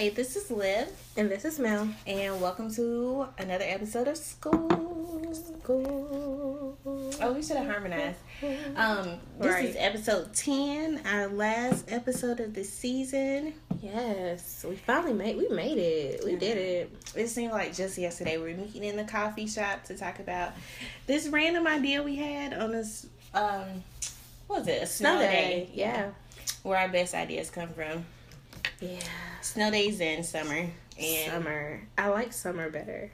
Hey, this is Liv. And this is Mel. And welcome to another episode of School. School. Oh, we should have harmonized. Um, this Right. is episode 10, our last episode of the season. Yes, we finally made. We made it. We did it. It seemed like just yesterday we were meeting in the coffee shop to talk about this random idea we had on this, um, what was it? A snow, day. Yeah. Where our best ideas come from. Yeah. Snow days in summer. And summer. I like summer better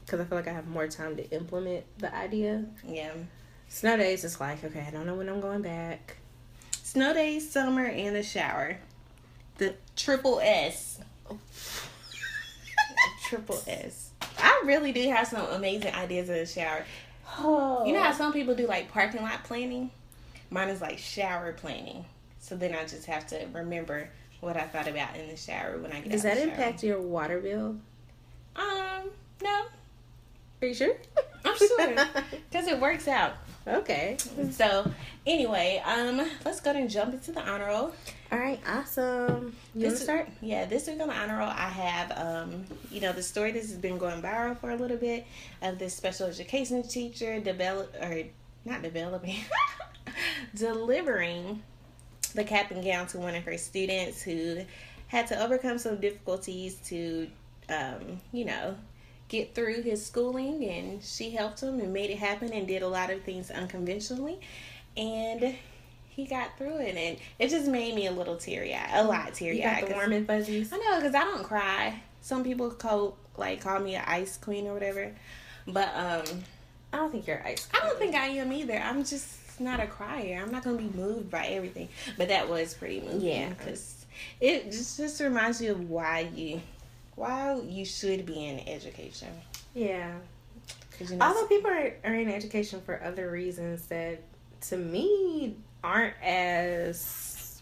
because I feel like I have more time to implement the idea. Yeah. Snow days is like okay, I don't know when I'm going back. Snow days, summer, and a shower. The triple S. triple S. I really do have some amazing ideas in the shower. Oh. You know how some people do like parking lot planning? Mine is like shower planning. So then I just have to remember what I thought about in the shower when I get Does that impact your water bill? Um, no. Are you sure? I'm sure. Because it works out. okay. So, anyway, um, let's go and jump into the honor roll. All right. Awesome. You This start? Yeah, this week on the honor roll, I have, um, you know, the story this has been going viral for a little bit of this special education teacher develop or not developing, delivering the cap and gown to one of her students who had to overcome some difficulties to, um, you know, get through his schooling, and she helped him and made it happen and did a lot of things unconventionally, and he got through it, and it just made me a little teary eyed, a lot teary eyed. the warm and fuzzies. I know, because I don't cry. Some people call like call me an ice queen or whatever, but um, I don't think you're ice. I don't think I am either. I'm just not a crier. I'm not gonna be moved by everything. But that was pretty moving. Yeah. because it just just reminds you of why you why you should be in education. Yeah. you know, Although people are, are in education for other reasons that to me aren't as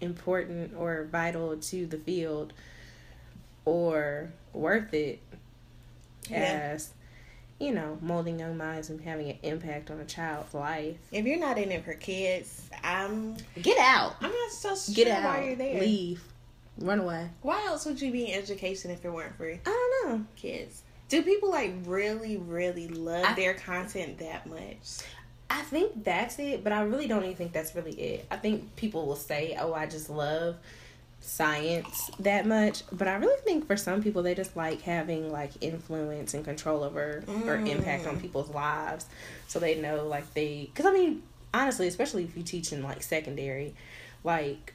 important or vital to the field or worth it Yeah. as you know molding young minds and having an impact on a child's life if you're not in it for kids, I'm get out I'm not so sure get out why you're there. leave run away Why else would you be in education if it weren't for i don't know kids? Do people like really, really love I- their content that much? I think that's it, but I really don't even think that's really it. I think people will say, "Oh, I just love science that much," but I really think for some people they just like having like influence and control over or Mm. impact on people's lives, so they know like they. Because I mean, honestly, especially if you teach in like secondary, like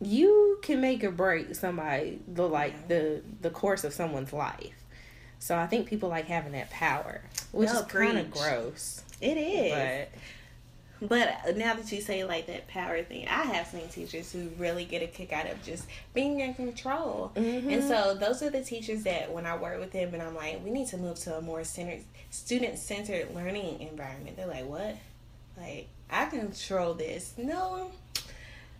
you can make or break somebody the like the the course of someone's life. So I think people like having that power, which No, is kind of gross. It is. But But now that you say like that power thing, I have seen teachers who really get a kick out of just being in control. Mhm. And so those are the teachers that when I work with them and I'm like, we need to move to a more centered, student centered learning environment. They're like, what? Like I control this? No,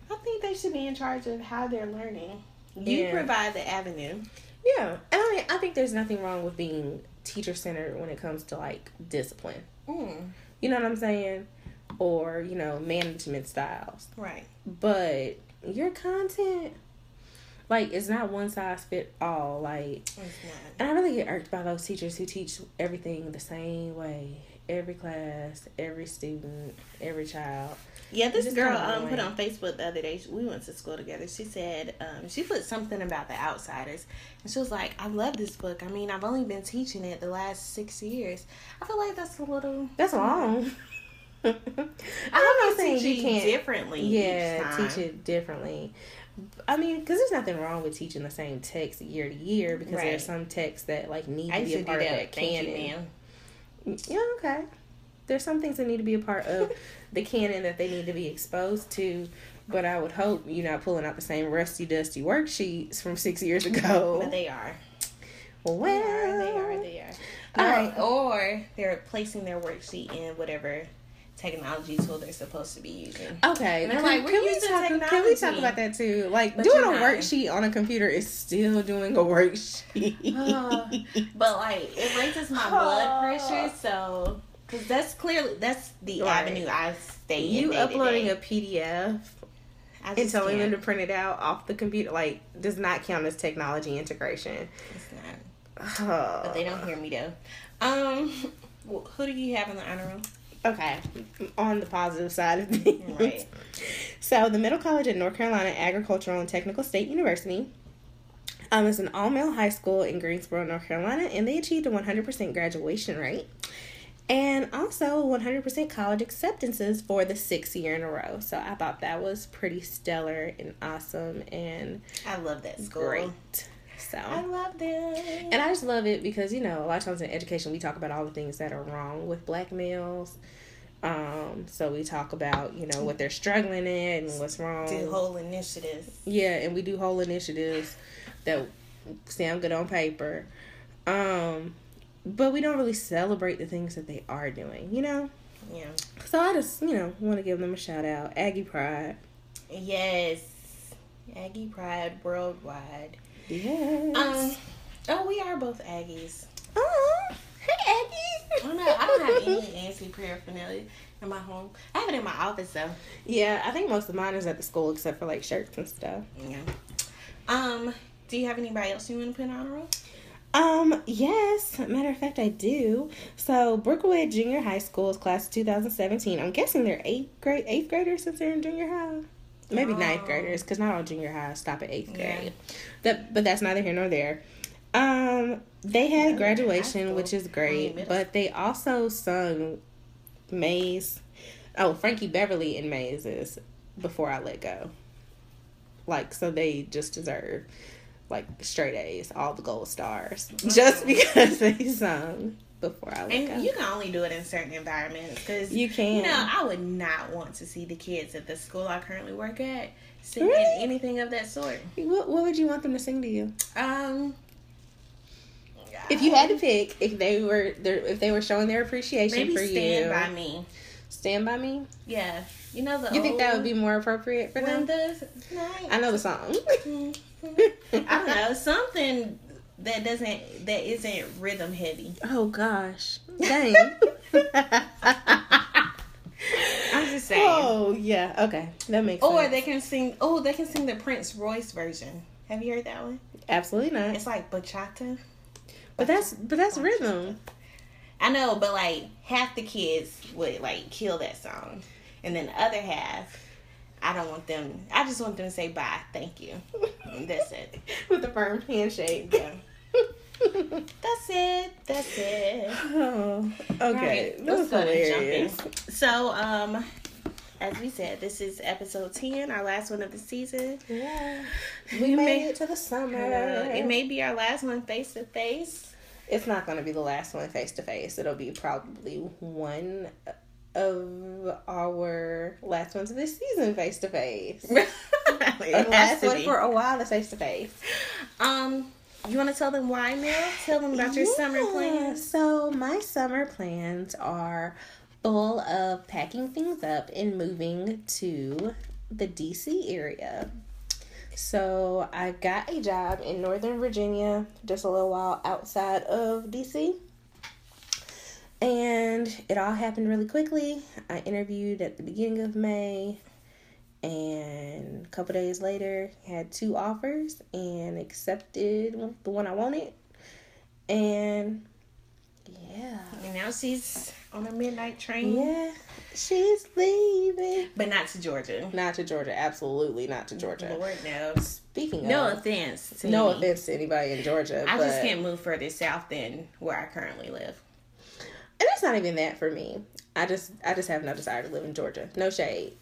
I think they should be in charge of how they're learning. You Yeah. provide the avenue. Yeah, and I mean, I think there's nothing wrong with being teacher centered when it comes to like discipline. Mm, You know what I'm saying? Or you know, management styles. right. But your content, like, it's not one size fit all. Like, It's not. and I really get irked by those teachers who teach everything the same way. Every class, every student, every child. Yeah, this girl um, put on Facebook the other day. We went to school together. She said um, she put something about the outsiders, and she was like, "I love this book. I mean, I've only been teaching it the last six years. I feel like that's a little. That's long. I'm not saying you can't differently. yeah teach it differently i mean because there's nothing wrong with teaching the same text year to year because Right. there's some texts that like need I to be a part of that. you, canon ma'am. yeah okay there's some things that need to be a part of the canon that they need to be exposed to but i would hope you're not pulling out the same rusty dusty worksheets from six years ago But they are. well They are. They are. They are. All Or- right. Or they're placing their worksheet in whatever technology tool they're supposed to be using. Okay, And they're can, like, "We're can we talk? Can we talk about that too? Like But doing a not. worksheet on a computer is still doing a worksheet. But like it raises my blood pressure, so because that's clearly that's the Right. avenue I stay you uploading a PDF and telling them can't. to print it out off the computer like does not count as technology integration. It's not. But they don't hear me though. Um, wh- who do you have in the honor roll? Okay, on the positive side of things. Right. So, the Middle College at North Carolina Agricultural and Technical State University um, is an all male high school in Greensboro, North Carolina, and they achieved a 100% graduation rate and also 100% college acceptances for the sixth year in a row. So, I thought that was pretty stellar and awesome and I love that school. great. So, I love them. and I just love it because you know a lot of times in education we talk about all the things that are wrong with black males. Um, so we talk about you know what they're struggling in and what's wrong. do whole initiatives. yeah, and we do whole initiatives that sound good on paper. Um, but we don't really celebrate the things that they are doing, you know. Yeah. So I just you know want to give them a shout out, Aggie Pride. Yes. Aggie Pride worldwide. Yes. Um. Oh, we are both Aggies. oh, hey Aggie. I don't know. I don't have any Aggie paraphernalia in my home. I have it in my office though. Yeah, I think most of mine is at the school except for like shirts and stuff. Yeah. Um. Do you have anybody else you want to put on a roll? Um, yes. Matter of fact, I do. So, Brookwood Junior High School is class of 2017. I'm guessing they're eighth grade, eighth graders since they're in junior high. Maybe ninth Oh. graders, because not all junior highs stop at eighth Yeah. grade. That, but that's neither here nor there. Um, they had high graduation, which is great, but they also sung Maze. Oh, Frankie Beverly and Maze is Before I Let Go. Like, so they just deserve like straight A's, all the gold stars, just because they sung Before I. And you can only do it in certain environments because You can. You know, I would not want to see the kids at the school I currently work at singing Really? anything of that sort. what, what would you want them to sing to you? Um, If you had to pick, if they were if they were showing their appreciation maybe for stand you, stand by me. stand by me. Yeah, you know the. You think that would be more appropriate for them? the night? I know the song. I don't know something that doesn't that isn't rhythm heavy. Oh gosh, dang. I'm just saying. oh yeah, okay, that makes Or sense. they can sing. Oh, they can sing the Prince Royce version. Have you heard that one? Absolutely not. It's like bachata. But that's but that's rhythm. I know, but like half the kids would like kill that song, and then the other half, I don't want them. I just want them to say bye, thank you. And that's it. With a firm handshake. Yeah. That's it. That's it. oh, okay. Right, let's go to jumping. So, um, as we said, this is episode ten, our last one of the season. Yeah. We We made may- it to the summer. Uh, it may be our last one face to face. It's not going to be the last one face to face. It'll be probably one of our last ones of this season face to face. It Last one for a while is face to face. Um, you want to tell them why, Mel? Tell them about your summer plans. So my summer plans are full of packing things up and moving to the DC area. So I got a job in Northern Virginia, just a little while outside of DC. And it all happened really quickly. I interviewed at the beginning of May, and a couple days later, had two offers and accepted the one I wanted. And yeah, And now she's on a midnight train, yeah, she's leaving. but not to Georgia. Not to Georgia, absolutely not to Georgia. Lord knows. Speaking No of, offense. To no me. offense to anybody in Georgia, I just can't move further south than where I currently live. And it's not even that for me. I just, I just have no desire to live in Georgia. No shade.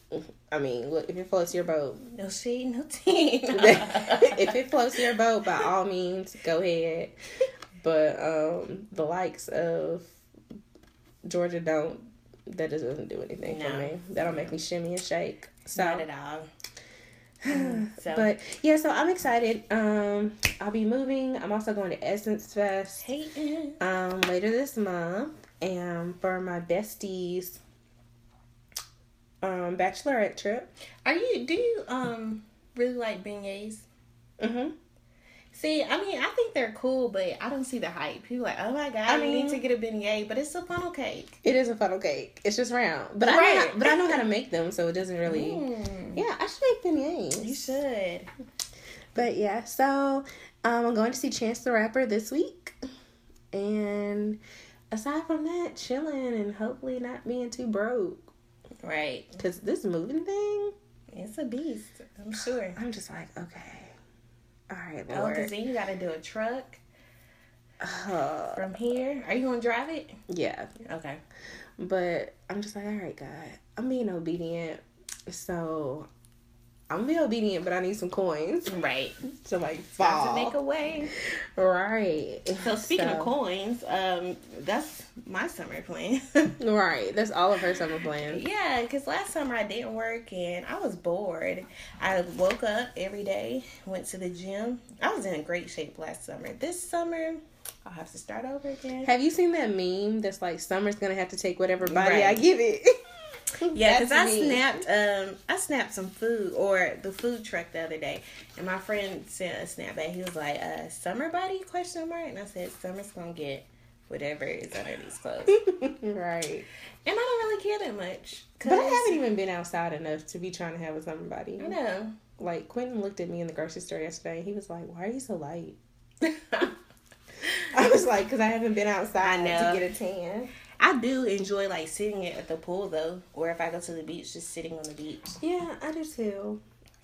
I mean, look, if it floats your boat, No shade, no tea. if it floats your boat, by all means, go ahead. But um, the likes of Georgia don't. That just doesn't do anything for me. That'll make me shimmy and shake. So, Not at all. So, but yeah, so I'm excited. Um, I'll be moving. I'm also going to Essence Fest hating. um later this month, and for my besties um bachelorette trip. Are you? Do you um really like beignets? Mm-hmm. See, I mean, I think they're cool, but I don't see the hype. People like, oh my god, I, I need to get a beignet, but it's a funnel cake. It is a funnel cake. It's just round, but I know, Right. how- but I know how to make them, so it doesn't really. Mm. Yeah, I should make beignets. You should. But yeah, so um, I'm going to see Chance the Rapper this week, and aside from that, chilling and hopefully not being too broke. Right. Cause this moving thing, It's a beast. I'm sure. I'm just like, okay, all right, Lord. Oh, because then you got to do a truck Uh, from here. Are you going to drive it? yeah, Okay. but I'm just like, all right, God, I'm being obedient, so I'm be obedient, but I need some coins Right. to like Time fall. to make a way. right. So speaking of coins, um, that's my summer plan. right, that's all of her summer plans. yeah, because last summer I didn't work and I was bored. I woke up every day, went to the gym. I was in great shape last summer. This summer, I'll have to start over again. Have you seen that meme that's like summer's gonna have to take whatever body Right. I give it? Yeah, because I me. snapped um I snapped some food or the food truck the other day, and my friend sent a snap back. He was like, "Uh, summer body?" Question mark, and I said, "Summer's gonna get whatever is under these clothes," right. and. I don't really care that much. But I haven't even been outside enough to be trying to have a summer body. I know. Like Quentin looked at me in the grocery store yesterday and he was like, Why are you so light? I was like, Because I haven't been outside to get a tan. I do enjoy like sitting it at the pool though, or if I go to the beach, just sitting on the beach. Yeah, I do too.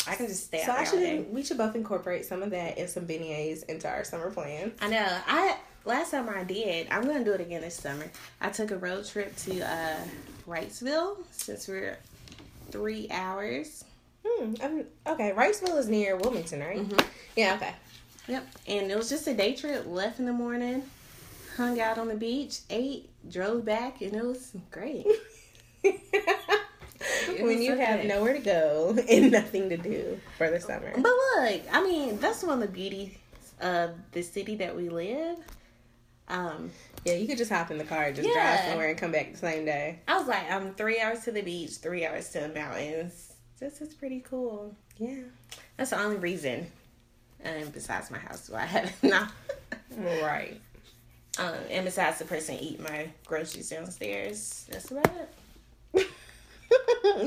I can just stay So out I there all day. should we should both incorporate some of that and some beignets into our summer plans. I know. I last summer I did. I'm gonna do it again this summer. I took a road trip to uh Wrightsville since we're three hours. Hmm. I'm, okay, Wrightsville is near Wilmington, right? Mhm. Yeah. Okay. Yep. And it was just a day trip. Left in the morning, hung out on the beach, ate, drove back, and it was great. when you so have nowhere to go and nothing to do for the summer. But look, I mean, that's one of the beauties of the city that we live. Um, Yeah, you could just hop in the car, just Yeah. drive somewhere, and come back the same day. I was like, I'm three hours to the beach, three hours to the mountains. This is pretty cool. Yeah. That's the only reason. Um, besides my house, why I haven't not. Right. Um, and besides the person eat my groceries downstairs, that's about it.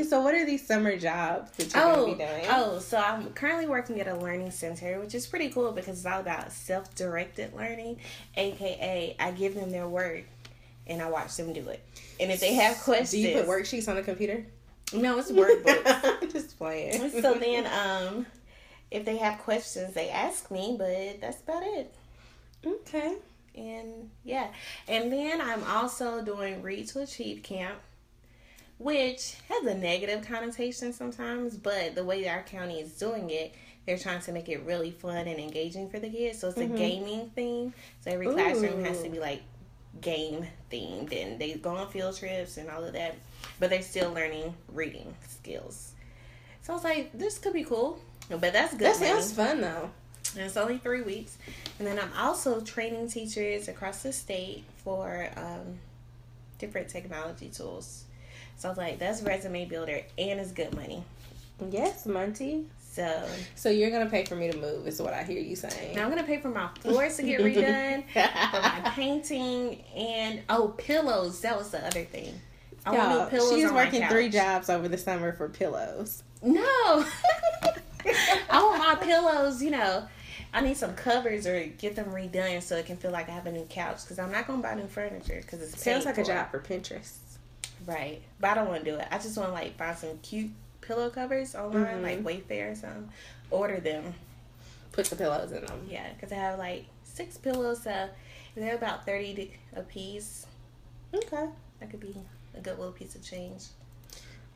so, what are these summer jobs that you're Oh, gonna be doing? oh, so I'm currently working at a learning center, which is pretty cool because it's all about self-directed learning, aka I give them their work and I watch them do it. And if they have questions, Do you put worksheets on the computer? No, it's workbooks. Just playing. so then, um, if they have questions, they ask me, but that's about it. okay. And yeah, and then I'm also doing Read to Achieve Camp, which has a negative connotation sometimes, but the way our county is doing it, they're trying to make it really fun and engaging for the kids. So it's a Mhm. gaming theme. So every classroom has to be like game themed, and they go on field trips and all of that, but they're still learning reading skills. So I was like, this could be cool, but that's good. That money. sounds fun though. And it's only three weeks. And then I'm also training teachers across the state for um, different technology tools. So I was like, that's resume builder and it's good money. Yes, Monty. So So you're gonna pay for me to move, is what I hear you saying. now I'm gonna pay for my floors to get redone, for my painting, and oh, pillows. That was the other thing. I want new pillows. she's working three jobs over the summer for pillows. No. I want my pillows, you know. I need some covers or get them redone so it can feel like I have a new couch because I'm not going to buy new furniture because it's Sounds like a job for Pinterest. Right. But I don't want to do it. I just want to like find some cute pillow covers online, Mhm. like Wayfair or something. Order them. Put the pillows in them. Yeah, because I have like six pillows. So they're about 30 a piece. Okay. That could be a good little piece of change.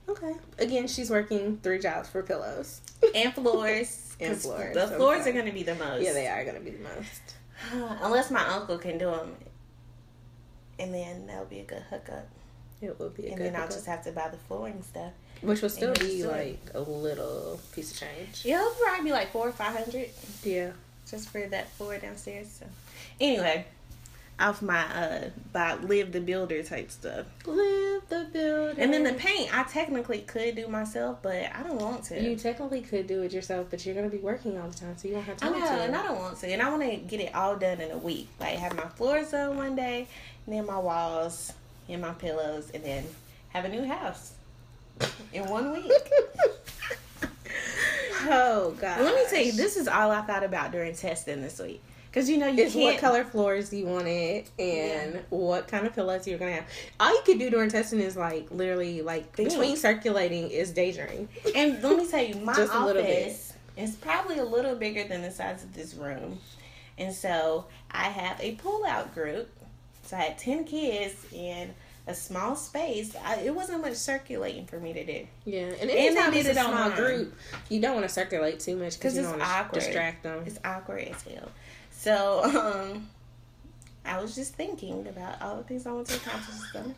Okay. Again, she's working three jobs for pillows. And floors. and floors, The floors are going to be the most. Yeah, they are gonna be the most. Unless my uncle can do them. And then that'll be a good hookup. It will be a and then I'll just have to buy the flooring stuff. Which will still be just do it. like a little piece of change. Yeah, it'll probably be like four or five hundred Yeah. just for that floor downstairs. So anyway, off my uh by live the builder type stuff. Live the builder. And then the paint, I technically could do myself, but I don't want to. You technically could do it yourself, but you're gonna be working all the time, so you don't have I time know, to. and I don't want to. And I want to get it all done in a week. Like have my floors done one day, and then my walls and my pillows, and then have a new house in one week. oh god. Let me tell you, this is all I thought about during testing this week. Cause you know you It's what color floors you wanted and what kind of pillows you're gonna have. All you could do during testing is like literally like Think. between circulating is daydreaming. And let me tell you, my Just a little bit. office is probably a little bigger than the size of this room, and so I have a pull-out group. So I had ten kids in a small space. I, it wasn't much circulating for me to do. Yeah, and anytime did it's a small online. group, you don't want to circulate too much because you it's don't want to awkward. distract them. It's awkward as hell. So um, I was just thinking about all the things I want to accomplish. this summer.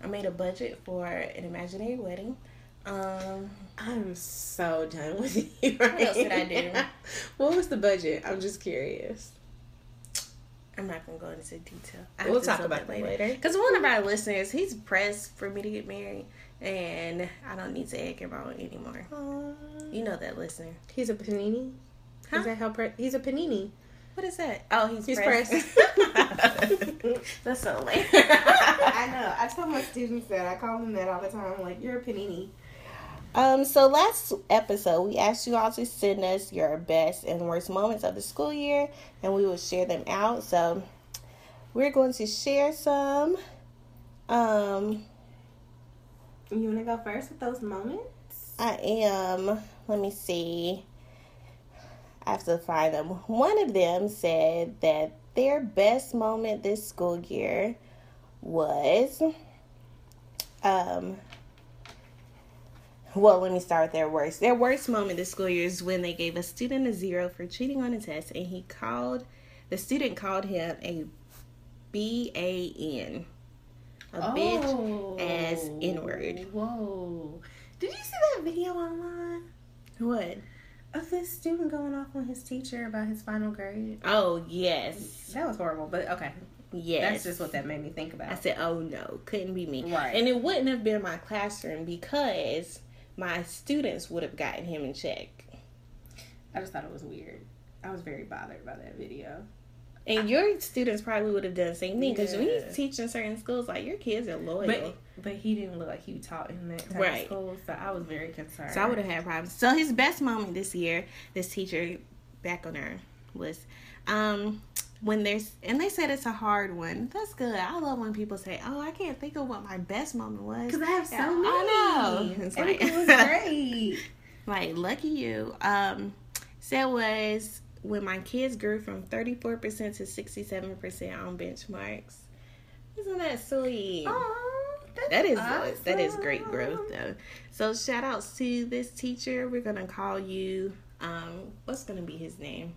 I made a budget for an imaginary wedding. Um, I'm so done with you. Right? What else did I do? what was the budget? I'm just curious. I'm not gonna go into detail. I We'll talk about that later. Because one of our listeners, he's pressed for me to get married, and I don't need to egg him on anymore. You know that listener. He's a panini. Huh? Is that how pre- he's a panini? What is that? Oh, he's, He's pressed. That's so lame. I know. I tell my students that. I call them that all the time. I'm like, you're a panini. Um, so last episode we asked you all to send us your best and worst moments of the school year and we will share them out. So we're going to share some. Um You want to go first with those moments? I am let me see. I have to find them. One of them said that their best moment this school year was um well, let me start with their worst. Their worst moment this school year is when they gave a student a zero for cheating on a test, and he called the student called him a B A N, a bitch as N-word. Whoa. Did you see that video online What? Of this student going off on his teacher about his final grade? Oh yes, That was horrible, but okay. yes. That's just what that made me think about. I said, "Oh no, couldn't be me." Right. And it wouldn't have been my classroom because my students would have gotten him in check. I just thought it was weird. I was very bothered by that video. And your students probably would have done the same thing because when you teach in certain schools, like your kids are loyal. But but he didn't look like he taught in that type Right. of school, so I was very concerned. So I would have had problems. So his best moment this year, this teacher back on her list, um, when there's and they said it's a hard one. That's good. I love when people say, "Oh, I can't think of what my best moment was." because I have so Yeah, many. I know. It's like- Everything was great. Like, lucky you. Um, said was when my kids grew from 34% to 67% on benchmarks. Isn't that sweet? Aw, that's That is that is great growth though. So shout outs to this teacher. We're gonna call you um what's gonna be his name?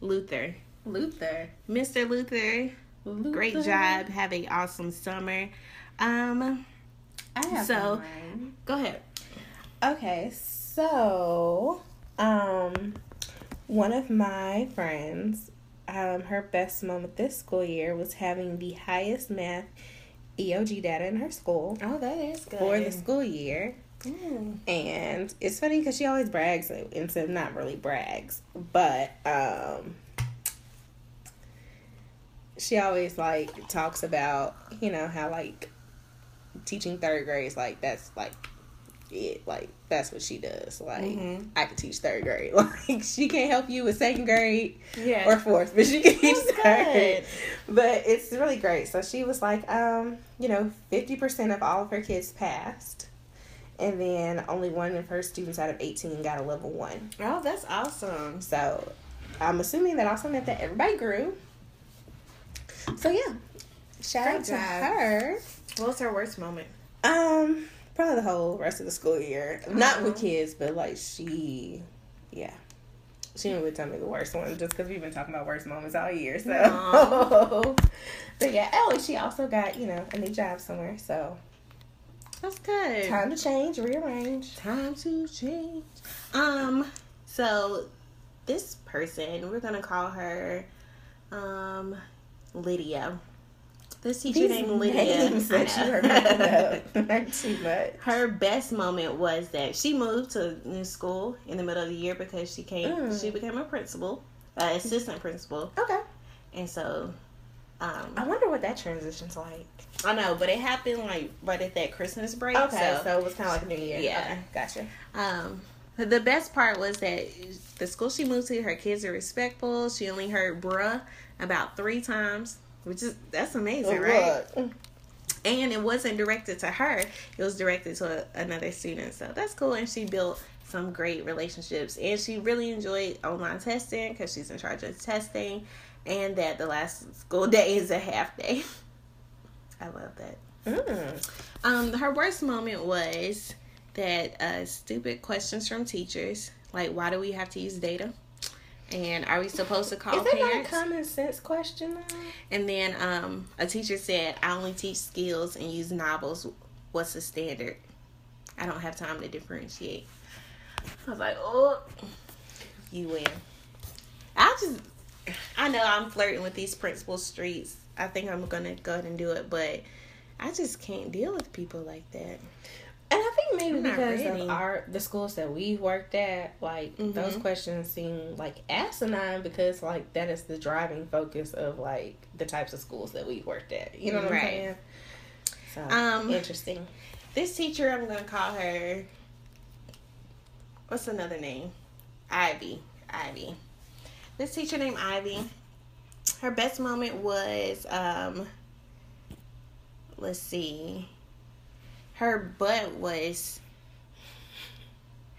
Luther. Luther. Mr. Luther, Luther. great job. Have a awesome summer. Um I have So- go ahead. Okay, so um one of my friends, um, her best moment this school year was having the highest math EOG data in her school Oh that is good. for the school year. Mm. And it's funny because she always brags into not really brags, but um she always like talks about, you know, how like teaching third grade is like that's like it like that's what she does. Like Mhm. I could teach third grade. Like she can't help you with second grade Yeah. or fourth, but she can teach third. But it's really great. So she was like, um, you know, fifty percent of all of her kids passed. And then only one of her students out of eighteen got a level one. Oh, that's awesome. So I'm assuming that also meant that everybody grew. So yeah. Shout Great out to job. her. What was her worst moment? Um, probably the whole rest of the school year. Not with kids, but like she, yeah. She didn't really tell me the worst one just because we've been talking about worst moments all year. So, but yeah, Ellie, she also got you know a new job somewhere. So That's good. time to change, rearrange. Time to change. Um, so this person, we're gonna call her um Lydia. This teacher These named Lydia. names that you know. remember are too much. Her best moment was that she moved to new school in the middle of the year because she came. Mm. She became a principal, uh, assistant principal, Okay. and so. Um, I wonder what that transition's like. I know, but it happened like right at that Christmas break. Okay, so, so it was kind of like a new year. Yeah. Okay, gotcha. Um, the best part was that the school she moved to, her kids are respectful. She only heard "bruh" about three times, which is that's amazing, right? Look. And it wasn't directed to her; it was directed to a, another student. So that's cool. And she built some great relationships, and she really enjoyed online testing because she's in charge of testing, and that the last school day is a half day. I love that. Mm. Um, her worst moment was that uh, stupid questions from teachers, like why do we have to use data, and are we supposed to call Is that not a common sense question? Though? and then um, a teacher said, "I only teach skills and use novels. What's the standard? I don't have time to differentiate." I was like, "Oh, you win." I just, I know I'm flirting with these principal streets. I think I'm gonna go ahead and do it, but I just can't deal with people like that. And I think maybe I'm not because of our the schools that we worked at, like those Mhm. questions seem like asinine because like that is the driving focus of like the types of schools that we worked at. You know what Right. I'm saying? So Um, interesting. This teacher, I'm gonna call her. What's another name? Ivy. Ivy. This teacher named Ivy. Her best moment was, um, let's see. Her butt was.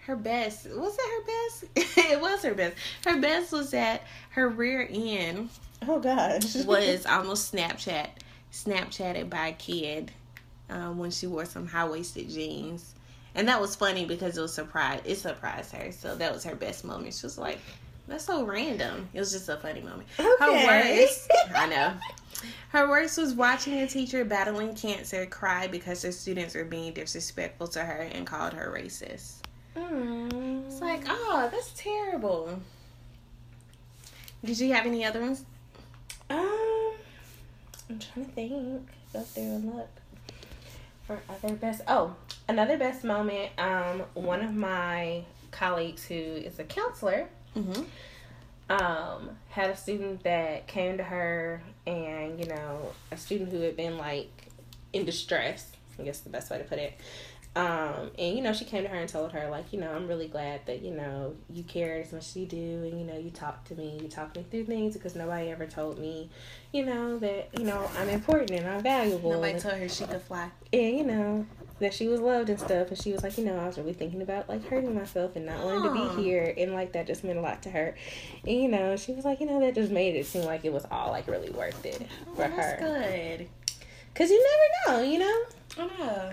Her best was it her best? it was her best. Her best was that her rear end Oh gosh. was almost Snapchat Snapchatted by a kid um, when she wore some high waisted jeans, and that was funny because it was surprise. It surprised her, so that was her best moment. She was like, "That's so random." It was just a funny moment. Okay. Her worst, I know. Her worst was watching a teacher battling cancer cry because her students were being disrespectful to her and called her racist. Mm. It's like, oh, that's terrible. Did you have any other ones? Um, I'm trying to think. Go through and look for other best. Oh, another best moment. Um, one of my colleagues who is a counselor Mm-hmm. Um had a student that came to her and you know a student who had been like in distress i guess the best way to put it um and you know she came to her and told her like you know i'm really glad that you know you care as much as you do and you know you talk to me you talk me through things because nobody ever told me you know that you know i'm important and i'm valuable Nobody and, told her she could fly. and you know that she was loved and stuff and she was like you know i was really thinking about like hurting myself and not wanting to be here and like that just meant a lot to her and you know she was like you know that just made it seem like it was all like really worth it for Oh, that's her good. because you never know you know I know.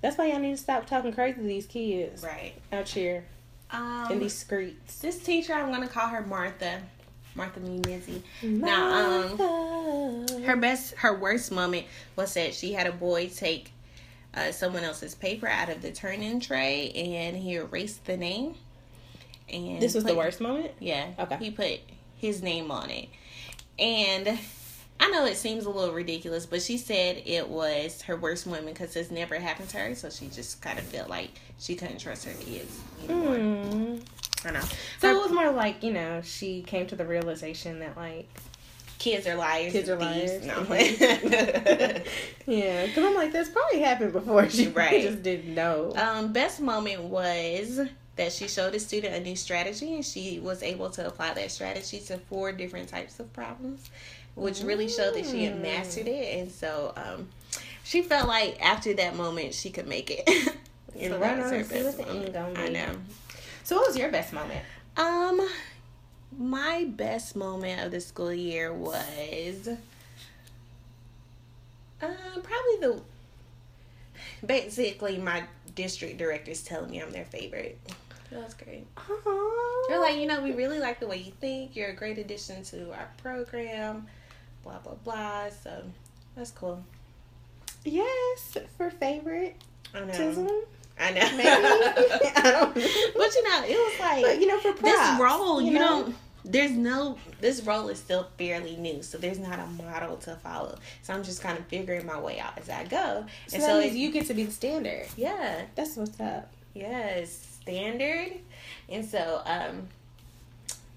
that's why y'all need to stop talking crazy to these kids Right. out here Um, in these streets this teacher, I'm gonna call her Martha. Martha Munizzi. Now, um, Her best, her worst moment was that she had a boy take uh, someone else's paper out of the turn-in tray, and he erased the name. And this was the worst moment Yeah. Okay. He put his name on it. And I know it seems a little ridiculous, but she said it was her worst moment because this never happened to her. So she just kind of felt like she couldn't trust her kids anymore. Mm. I know. so Her it was more like you know she came to the realization that like kids are liars. Kids are thieves. liars. No, Yeah, because I'm like, that's probably happened before. She Right. just didn't know. um, best moment was that she showed a student a new strategy and she was able to apply that strategy to four different types of problems, which really showed that she had Mm. mastered it. And so um, she felt like after that moment she could make it. And so was on her see best what the moment. end gonna I know. So, what was your best moment? Um, my best moment of the school year was, um, probably the basically my district directors telling me I'm their favorite. That was great. Oh, They're like, you know, we really like the way you think. You're a great addition to our program. Blah blah blah. So that's cool. yes, for favorite I know. I know. Maybe. I don't know. but you know, it was like But, you know, for props, this role, you, know? don't there's no this role is still fairly new, so there's not a model to follow. So I'm just kind of figuring my way out as I go. So, and so it, you get to be the standard. yeah, That's what's up. yes, standard. And so um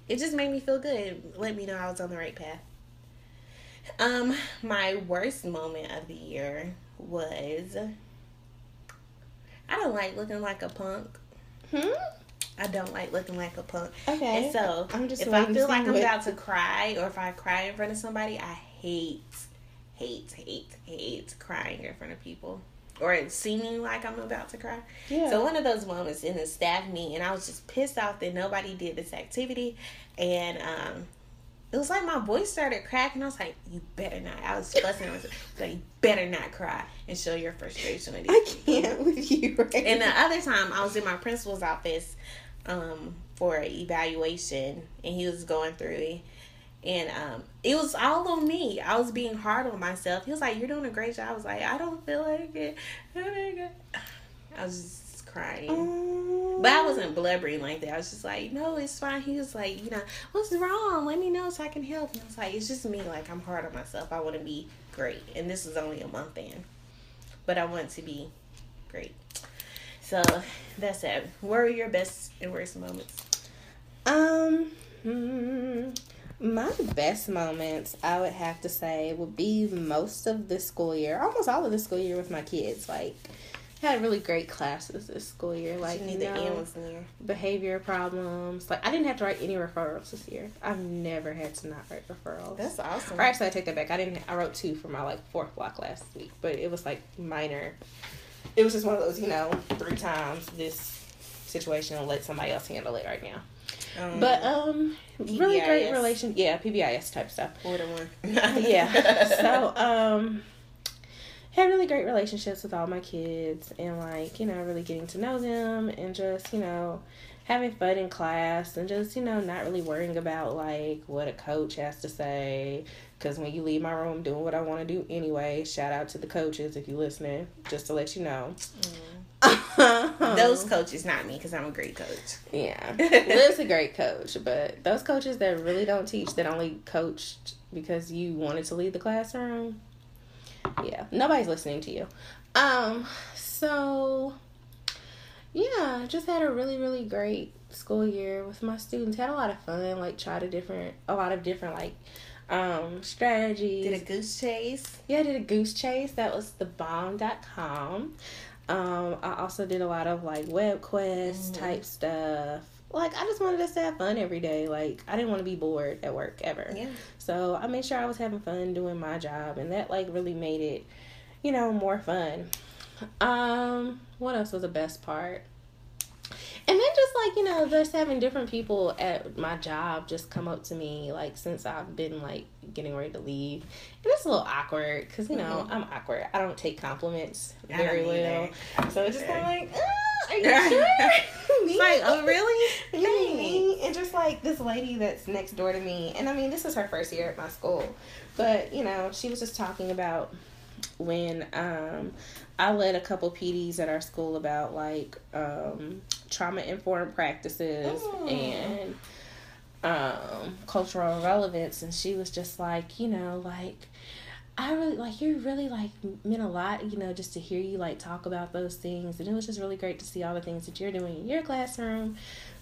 it just made me feel good. Let me know I was on the right path. Um, my worst moment of the year was I don't like looking like a punk. Hmm. I don't like looking like a punk. Okay. And so I'm just if I feel like I'm what- about to cry or if I cry in front of somebody, I hate, hate, hate, hate crying in front of people. Or it seeming like I'm about to cry. Yeah. So one of those moments in the staff meeting, and I was just pissed off that nobody did this activity, and um, it was like my voice started cracking. I was like, "You better not!" I was fussing. I was like, "You better not cry and show your frustration." with I can't with you right And the other time, I was in my principal's office um, for evaluation, and he was going through it. And um, it was all on me. I was being hard on myself. He was like, "You're doing a great job." I was like, "I don't feel like it." I was just crying. Um, But I wasn't blubbering like that. I was just like, no, it's fine. He was like, you know, what's wrong? Let me know so I can help. And I was like, it's just me. Like, I'm hard on myself. I want to be great. And this is only a month in. But I want to be great. So that's it. What were your best and worst moments? Um, hmm, my best moments, I would have to say, would be most of the school year, almost all of the school year with my kids. Like, had really great classes this school year. Like, you the end was near. behavior problems. Like, I didn't have to write any referrals this year. I've never had to not write referrals. That's awesome. Or actually, I take that back. I didn't. I wrote two for my like fourth block last week, but it was like minor. It was just one of those, you know, three times this situation. Let somebody else handle it right now. Um, But um, really great relation. Yeah, PBIS type stuff. four to one. yeah. So um, had really great relationships with all my kids, and like you know, really getting to know them, and just you know, having fun in class, and just you know, not really worrying about like what a coach has to say. Because when you leave my room, doing what I want to do anyway. Shout out to the coaches if you're listening, just to let you know. Mm. Those coaches, not me, because I'm a great coach. Yeah. Liv's a great coach, but those coaches that really don't teach, that only coached because you wanted to leave the classroom, yeah, nobody's listening to you. Um, so yeah, just had a really, really great school year with my students. Had a lot of fun, like tried a different a lot of different like um strategies. Did a goose chase. Yeah, I did a goose chase. That was the bomb.com. Um, I also did a lot of like web quest Mhm. type stuff. Like I just wanted us to have fun every day. Like I didn't want to be bored at work ever. Yeah. So I made sure I was having fun doing my job and that like really made it, you know, more fun. Um, what else was the best part? And then just like, you know, just having different people at my job just come up to me like since I've been like getting ready to leave. And it's a little awkward because, you know, Mhm. I'm awkward. I don't take compliments very well. So it's just kind of like, ah, are you sure? It's like, oh, really? Me, and just like this lady that's next door to me, and I mean, this is her first year at my school, but you know, she was just talking about when um, I led a couple PDs at our school about like um, trauma informed practices Mm. and um, cultural relevance, and she was just like, you know, like. I really like you really like meant a lot, you know, just to hear you like talk about those things. And it was just really great to see all the things that you're doing in your classroom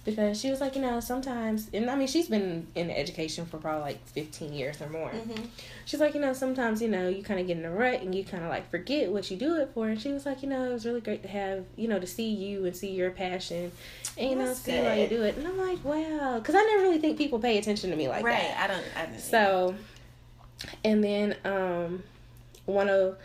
because she was like, you know, sometimes and I mean she's been in education for probably like 15 years or more. Mm-hmm. She's like, you know, sometimes, you know, you kind of get in a rut and you kind of like forget what you do it for. And she was like, you know, it was really great to have, you know, to see you and see your passion and, you know, That's see why you do it. And I'm like, wow. Because I never really think people pay attention to me like right. that. I don't. I don't So, and then um, one of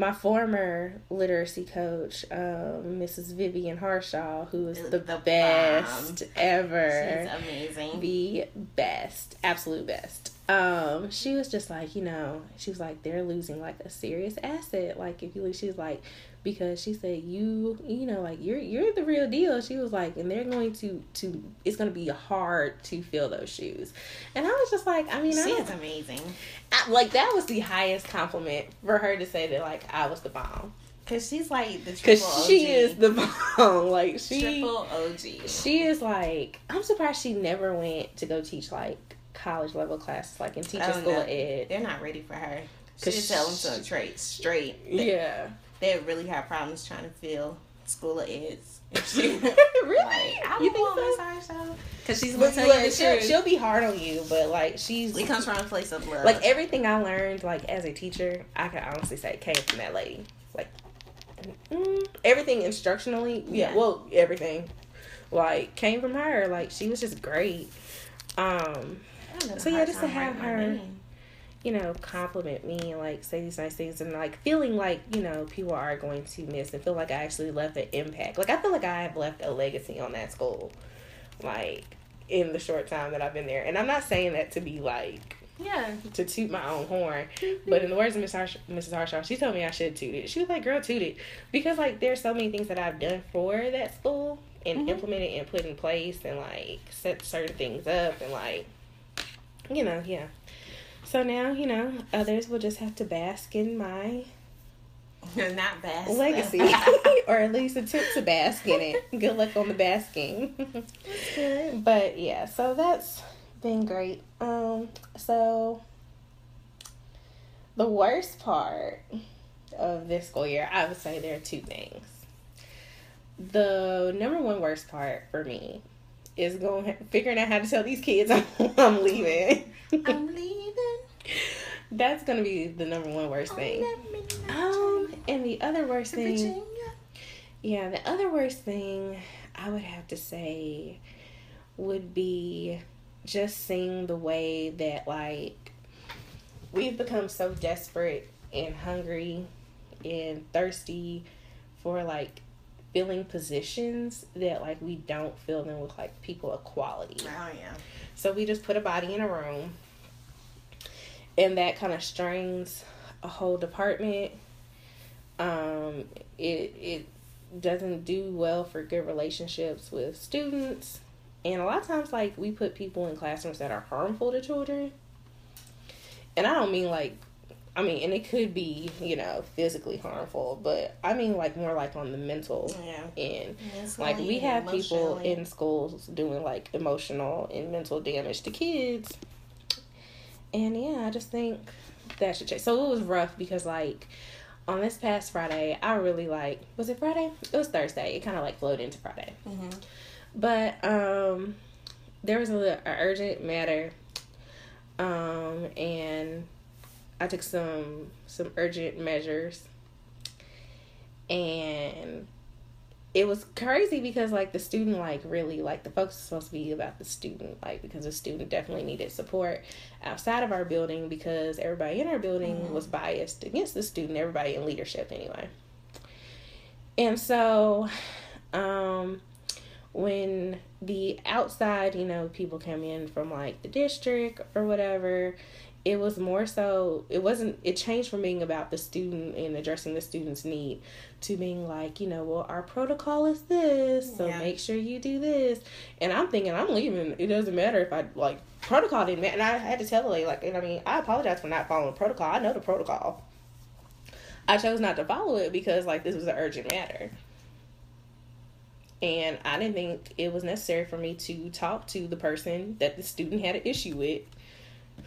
my former literacy coach, um, Mrs. Vivian Harshaw, who is The- the, best ever she's amazing. the best, absolute best. Um, she was just like, you know, she was like, they're losing like a serious asset. Like if you lose, she's like, because she said you, you know, like you're you're the real deal. She was like, and they're going to to it's going to be hard to fill those shoes. And I was just like, I mean, I She is amazing. I, like that was the highest compliment for her to say that like I was the bomb. Cause she's like the Cause triple she OG. is the bomb. Like she, triple OG. she is like. I'm surprised she never went to go teach like college level classes, like in teacher Oh, school no. ed. They're not ready for her. She just tell them straight, straight. Yeah, they really have problems trying to fill school of eds. Really? Like, I you don't think want so? Miss Cause she's But gonna tell you the she'll, truth. she'll be hard on you, but like she's it comes from a place of love. like everything I learned, like as a teacher, I can honestly say came from that lady. Like mm, everything instructionally, yeah, Yeah. well, everything like came from her. Like she was just great. Um, I don't know so yeah, just to have her- name. You know, compliment me and like say these nice things and like feeling like, you know, people are going to miss and feel like I actually left an impact. Like I feel like I have left a legacy on that school. Like in the short time that I've been there. And I'm not saying that to be like Yeah. to toot my own horn. But in the words of Miss Harsh- Mrs. Harshaw, she told me I should toot it. She was like, "Girl, toot it," because like there's so many things that I've done for that school and Mhm. implemented and put in place and like set certain things up and like, you know, yeah. So now you know others will just have to bask in my Not bad. legacy, or at least attempt to bask in it. Good luck on the basking. good. But yeah, so that's been great. Um, so the worst part of this school year, I would say there are two things. The number one worst part for me is going figuring out how to tell these kids I'm, I'm leaving. I'm leaving. That's gonna be the number one worst thing. Um, Um, and the other worst thing. Yeah, the other worst thing I would have to say would be just seeing the way that like we've become so desperate and hungry and thirsty for like filling positions that like we don't fill them with like people of quality. Oh yeah. So we just put a body in a room and that kind of strains a whole department. Um it it doesn't do well for good relationships with students. And a lot of times like we put people in classrooms that are harmful to children. And I don't mean like I mean, and it could be, you know, physically harmful, but I mean like more like on the mental Yeah. end. Like we have people in schools doing like emotional and mental damage to kids. And yeah, I just think that should change. So it was rough because like on this past Friday, I really like was it Friday? It was Thursday. It kind of like flowed into Friday. Mhm. But um there was a, little- a urgent matter. Um and I took some some urgent measures. And it was crazy because like the student like really like the focus is supposed to be about the student like because the student definitely needed support outside of our building because everybody in our building Mhm. was biased against the student everybody in leadership anyway and so um when the outside you know people come in from like the district or whatever it was more so it wasn't it changed from being about the student and addressing the student's need to being like you know well our protocol is this so Yeah. make sure you do this. And i'm thinking i'm leaving. It doesn't matter if i like protocol didn't matter and i had to tell lady like and i mean i apologize for not following protocol. I know the protocol. I chose not to follow it because like this was an urgent matter. And i didn't think it was necessary for me to talk to the person that the student had an issue with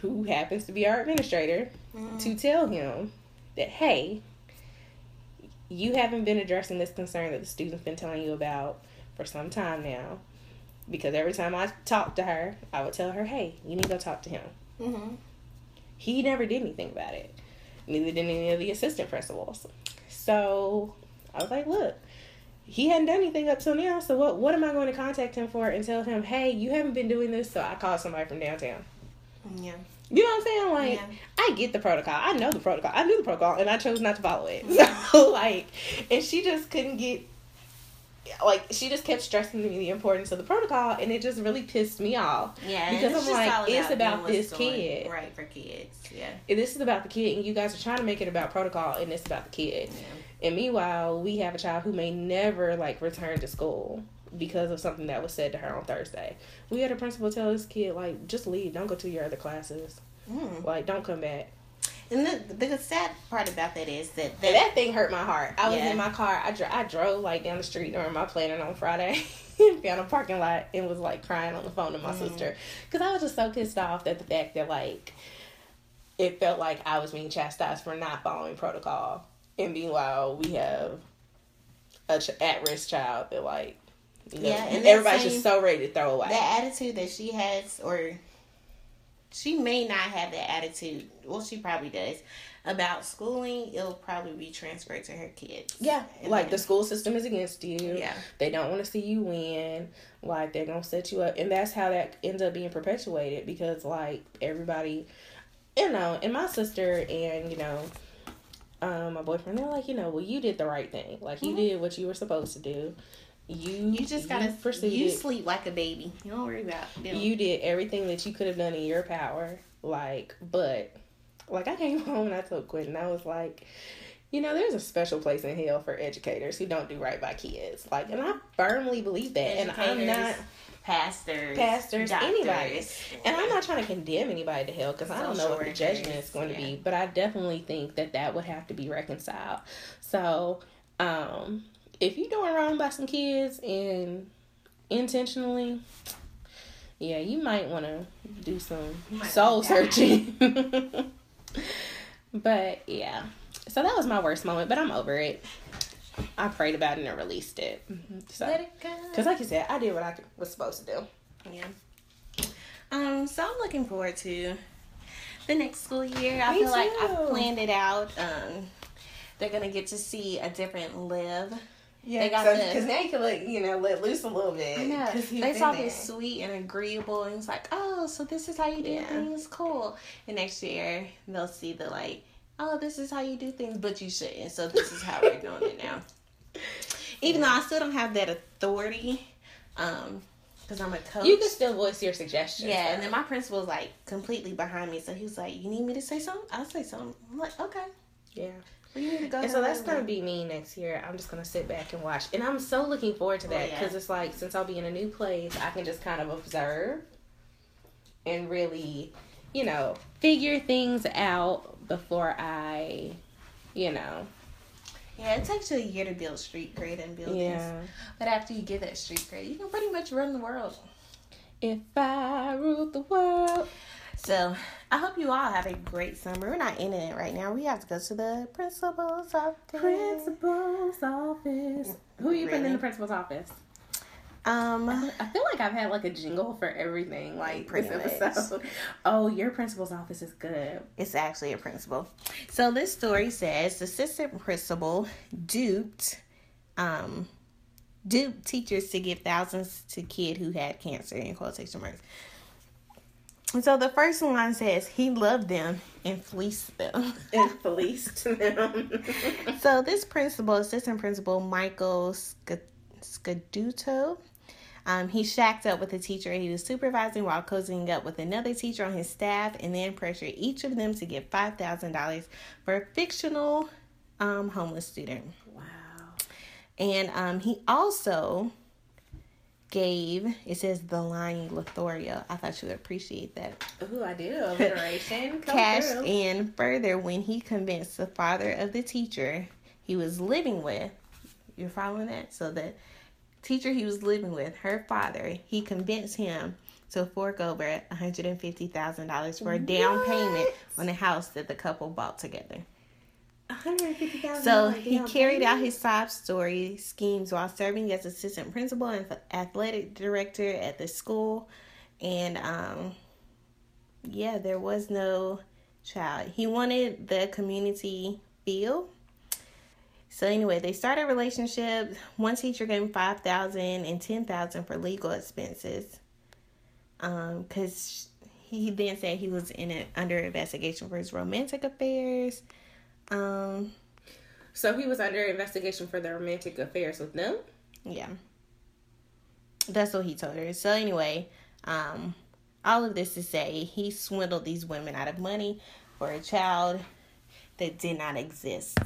who happens to be our administrator Mhm. to tell him that hey you haven't been addressing this concern that the student's been telling you about for some time now. Because every time i talked to her i would tell her hey you need to go talk to him. Mhm. he never did anything about it. Neither did any of the assistant principals. So i was like look he hadn't done anything up till now so what what am i going to contact him for and tell him hey you haven't been doing this so i called somebody from downtown. Yeah. You know what I'm saying? Like, Yeah. I get the protocol. I know the protocol. I knew the protocol, and I chose not to follow it. So, like, and she just couldn't get, like, she just kept stressing to me the importance of the protocol, and it just really pissed me off. Yeah. Because I'm like, it's about this kid. Right for kids. Yeah. And this is about the kid, and you guys are trying to make it about protocol, and it's about the kid. Yeah. And meanwhile, we have a child who may never like return to school because of something that was said to her on Thursday. We had a principal tell this kid like, just leave, don't go to your other classes, Mm. like, don't come back. And the, the sad part about that is that that, that thing hurt my heart. I was Yeah. in my car. I, dro- I drove like down the street during my planning on Friday. Found a parking lot and was like crying on the phone to my Mm-hmm. sister because I was just so pissed off at the fact that like it felt like I was being chastised for not following protocol, and meanwhile we have a ch- at risk child that like you know, Yeah, and everybody's same- just so ready to throw away. that attitude that she has, or she may not have that attitude. Well, she probably does about schooling. It'll probably be transferred to her kids. Yeah, And like the school system is against you. Yeah. They don't want to see you win. Like they're gonna set you up, and that's how that ends up being perpetuated because like everybody, you know, and my sister and you know, um, my boyfriend, they're like, you know, well, you did the right thing. Like you did what you were supposed to do. You. You just gotta proceed. you sleep like a baby. You don't worry about them. You did everything that you could have done in your power. Like, but like I came home and I told Quentin, I was like, you know, there's a special place in hell for educators who don't do right by kids. Like, and I firmly believe that. And I'm not, pastors, Pastors, doctors, anybody. and I'm not trying to condemn anybody to hell because I don't know what the judgment is going to be. But I definitely think that that would have to be reconciled. So, um, if you're doing wrong by some kids and intentionally, yeah, you might want to do some soul searching. but yeah, so that was my worst moment, but I'm over it. I prayed about it and released it. So, Let it go. because like you said, I did what I was supposed to do. Yeah. Um, so I'm looking forward to the next school year. I Me feel like. I've planned it out. Um, they're gonna get to see a different Liv. Yeah, They got because the- now you can let you know let loose a little bit. I know 'cause he's they been talk sweet and agreeable, and it's like, oh, so this is how you do Yeah. things, cool. And next year they'll see the like, oh, this is how you do things, but you shouldn't. So this is how we're doing it now. Even though I still don't have that authority, um, because I'm a coach. You can still voice your suggestions. Yeah, though. and then my principal was like completely behind me, so he was like, "You need me to say something? I'll say something." I'm like, "Okay, yeah. You need to go." And so that's gonna be me next year. I'm just gonna sit back and watch, and I'm so looking forward to oh, that Oh, yeah. because it's like since I'll be in a new place, I can just kind of observe and really, you know, figure things out before I, you know, Yeah, it takes you a year to build street grade and buildings, yeah. but after you get that street grade, you can pretty much run the world. If I ruled the world, So I hope you all have a great summer. We're not in it right now. We have to go to the principal's office. principal's office. Who are you putting in the principal's office? Um, I feel like I've had like a jingle for everything, like this much. episode. Oh, your principal's office is good. it's actually a principal. So this story says the assistant principal duped, um, duped teachers to give thousands to kid who had cancer in quotation marks. And so the first one says he loved them and fleeced them. And fleeced them. So this principal, assistant principal Michael Sc- Scaduto, um, he shacked up with a teacher he was supervising while cozying up with another teacher on his staff, and then pressured each of them to give five thousand dollars for a fictional um, homeless student. wow. And um, he also gave it says the lying Lothario. I thought you would appreciate that. Ooh, I do. Alliteration. Cashed through. in further when he convinced the father of the teacher he was living with. You're following that? So the teacher he was living with, her father, he convinced him to fork over $150,000 for a down payment on the house that the couple bought together. $150,000 So he carried out his sob story schemes while serving as assistant principal and athletic director at the school. And um, yeah, there was no child. He wanted the community feel. So anyway, they started a relationship. One teacher gave him five thousand and ten thousand for legal expenses. Um, because he then said he was in it under investigation for his romantic affairs. Um, So he was under investigation for the romantic affairs with them? yeah. That's what he told her. So anyway, um, all of this to say he swindled these women out of money for a child that did not exist.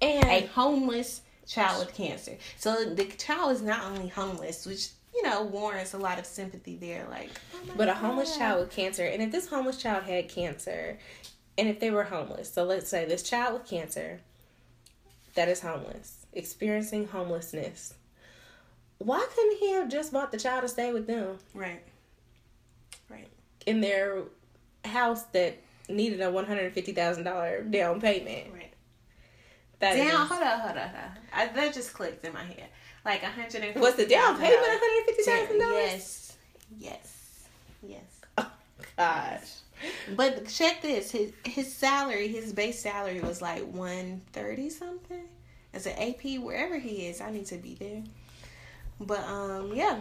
And A homeless child with cancer. So the child is not only homeless, which you know warrants a lot of sympathy there. Like, oh but a homeless child with cancer, and if this homeless child had cancer, and if they were homeless, so let's say this child with cancer that is homeless, experiencing homelessness, why couldn't he have just bought the child to stay with them? Right. Right. In their house that needed a one hundred fifty thousand dollar down payment. Right. That Down. is- Hold on. Hold on. Hold on. I, that just clicked in my head. Like a hundred and. was the down payment one hundred fifty thousand dollars? Yes. Yes. Yes. Oh Gosh. But check this. His his salary, his base salary was like one thirty something. As an AP, wherever he is, I need to be there. But um, yeah.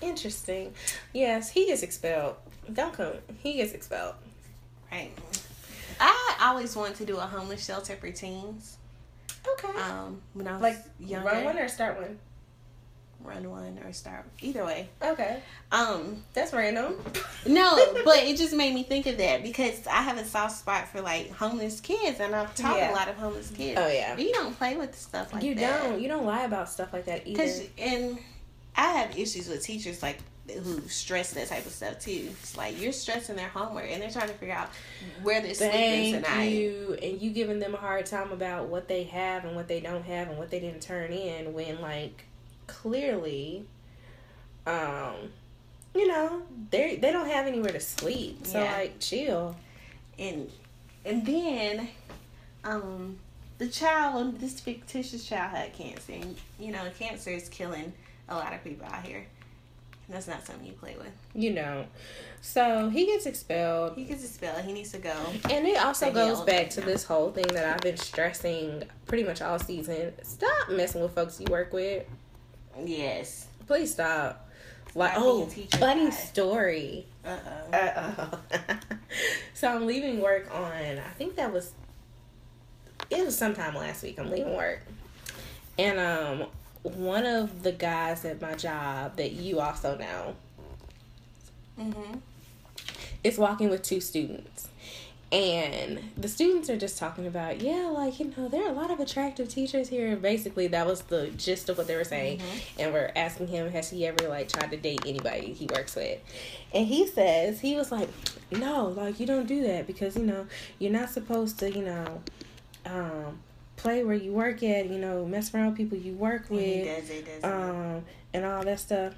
Interesting. Yes, he gets expelled. Don't come. He gets expelled. Right. I always wanted to do a homeless shelter for teens. Okay. Um, when I was like younger, run one or start one. Run one or start either way. Okay. Um, That's random. no, but it just made me think of that because I have a soft spot for like homeless kids, and I've taught Yeah. a lot of homeless kids. Oh yeah. But you don't play with stuff like you that. don't. You don't lie about stuff like that either. Cause and I have issues with teachers like who stress that type of stuff too. It's like you're stressing their homework and they're trying to figure out where they're sleeping Thank tonight. you. And you giving them a hard time about what they have and what they don't have and what they didn't turn in when like clearly um you know, they they don't have anywhere to sleep. So Yeah. like chill. And and then um the child, this fictitious child had cancer. And, you know, cancer is killing a lot of people out here. And that's not something you play with. You know. So he gets expelled. He gets expelled. He needs to go. And it also goes back to now. this whole thing that I've been stressing pretty much all season. Stop messing with folks you work with. Yes. Please stop. Like, oh, funny guy. story. Uh oh. Uh-oh. so I'm leaving work on, I think that was, it was sometime last week. I'm leaving work. And um, one of the guys at my job that you also know Mm-hmm. is walking with two students. And the students are just talking about, yeah, like, you know, there are a lot of attractive teachers here. And basically, that was the gist of what they were saying. And we're asking him, has he ever, like, tried to date anybody he works with? And he says, he was like, no, like, you don't do that because, you know, you're not supposed to, you know, um, play where you work at, you know, mess around with people you work with He does does um, and all that stuff.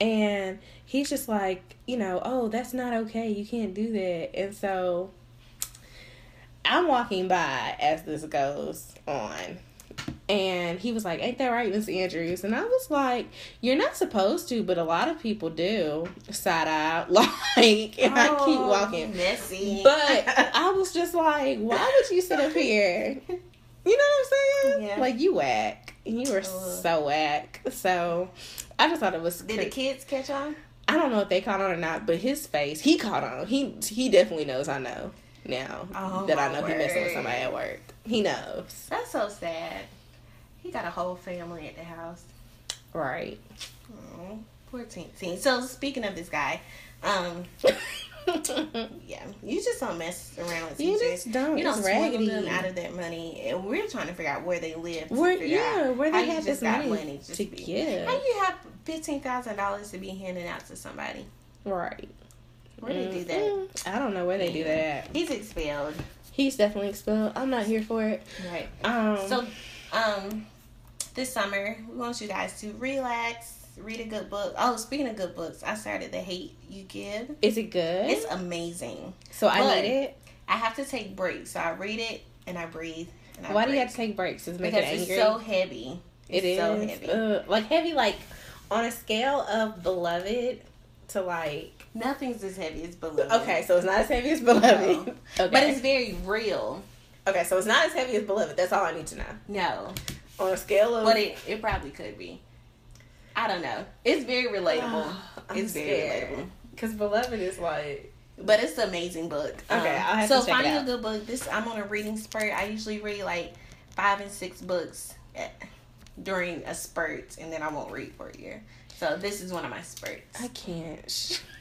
And he's just like, you know, oh, that's not okay. You can't do that. And so I'm walking by as this goes on. And he was like, Ain't that right, Miss Andrews? And I was like, You're not supposed to, but a lot of people do. Side eye, like, and I keep Oh, walking. Messy. But I was just like, why would you sit up here? You know what I'm saying? Yeah. Like you whack. And you were so whack. So I just thought it was. Did the kids catch on? I don't know if they caught on or not, but his face, he caught on. He he definitely knows. I know now Oh, that I know he messing with somebody at work. He knows, That's so sad. He got a whole family at the house. right? Oh, poor teen. So speaking of this guy, um, yeah, you just don't mess around with you just don't. You don't raggedy. them out of that money, and we're trying to figure out where they live. Where yeah, where they have just this got money, to be- give? How you have fifteen thousand dollars to be handing out to somebody? Right. Where they do that? I don't know where they do that. He's expelled. He's definitely expelled. I'm not here for it. Right. Um. So, um, this summer we want you guys to relax, read a good book. Oh, speaking of good books, I started The Hate You Give. is it good? It's amazing. so I but- need it. I have to take breaks, so I read it and I breathe. And I Why do you have to take breaks? Does it Because it it's so heavy. It It's is so heavy. Uh, like heavy, like on a scale of beloved to like. Nothing's as heavy as beloved. Okay, so it's not as heavy as beloved. No. Okay, But it's very real. okay, so it's not as heavy as beloved. That's all I need to know. No, On a scale of, but it it probably could be. I don't know. It's very relatable. I'm it's very relatable. because beloved is like But it's an amazing book. Um, Okay, I'll have so to check it finding out. a good book. This I'm on a reading spurt. I usually read like five and six books eh, during a spurt, and then I won't read for a year. So this is one of my spurts. I can't.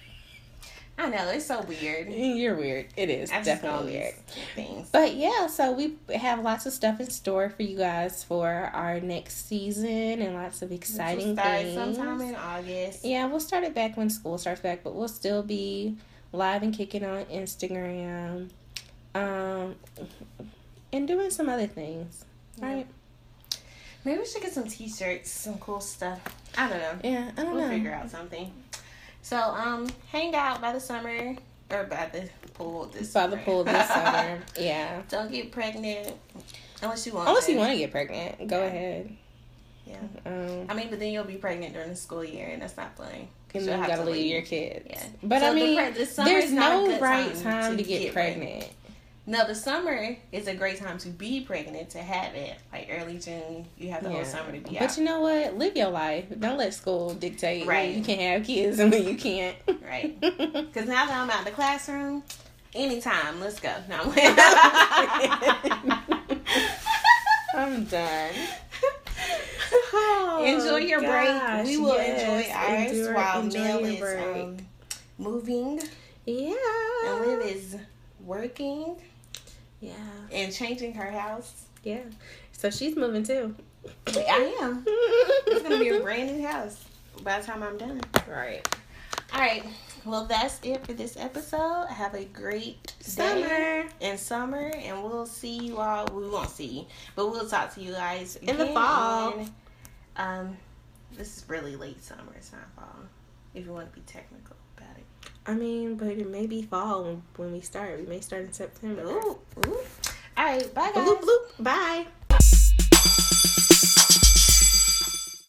I know it's so weird. You're weird. It is I definitely weird. Things. But yeah, so we have lots of stuff in store for you guys for our next season and lots of exciting start things. sometime in August. Yeah, we'll start it back when school starts back, but we'll still be live and kicking on Instagram, um, and doing some other things. Right? Maybe we should get some t-shirts, some cool stuff. I don't know. Yeah, I don't We'll know. figure out something. So, um, hang out by the summer or by the pool this By the summer. pool this summer. Yeah. Don't get pregnant unless you want. Unless to. you want to get pregnant, go Yeah. ahead. Yeah. Um, I mean, but then you'll be pregnant during the school year, and that's not fun. and then you have gotta to leave your kids. Yeah. But So I the mean, pre- the there's is not a no right time time, to to get, get pregnant. pregnant. No, the summer is a great time to be pregnant. To have it like early June, you have the whole summer to be out. But you know what? Live your life. Don't let school dictate Right. when you can have kids and when you can't. Right. Because now that I'm out the classroom, anytime, let's go. No, I'm done. enjoy your gosh, break. We will yes, enjoy ours while Mel is break. um, moving yeah. and Liv is working Yeah. and changing her house. Yeah. So she's moving too. I am. It's gonna be a brand new house by the time I'm done. right. All right. Well, that's it for this episode. Have a great Summer. and summer, and we'll see you all. We won't see you, but we'll talk to you guys In the fall. um, this is really late summer. It's not fall. If you want to be technical. I mean, but it may be fall when, when we start. We may start in September. Ooh, ooh. All right. Bye, guys. Bloop bloop. Bye.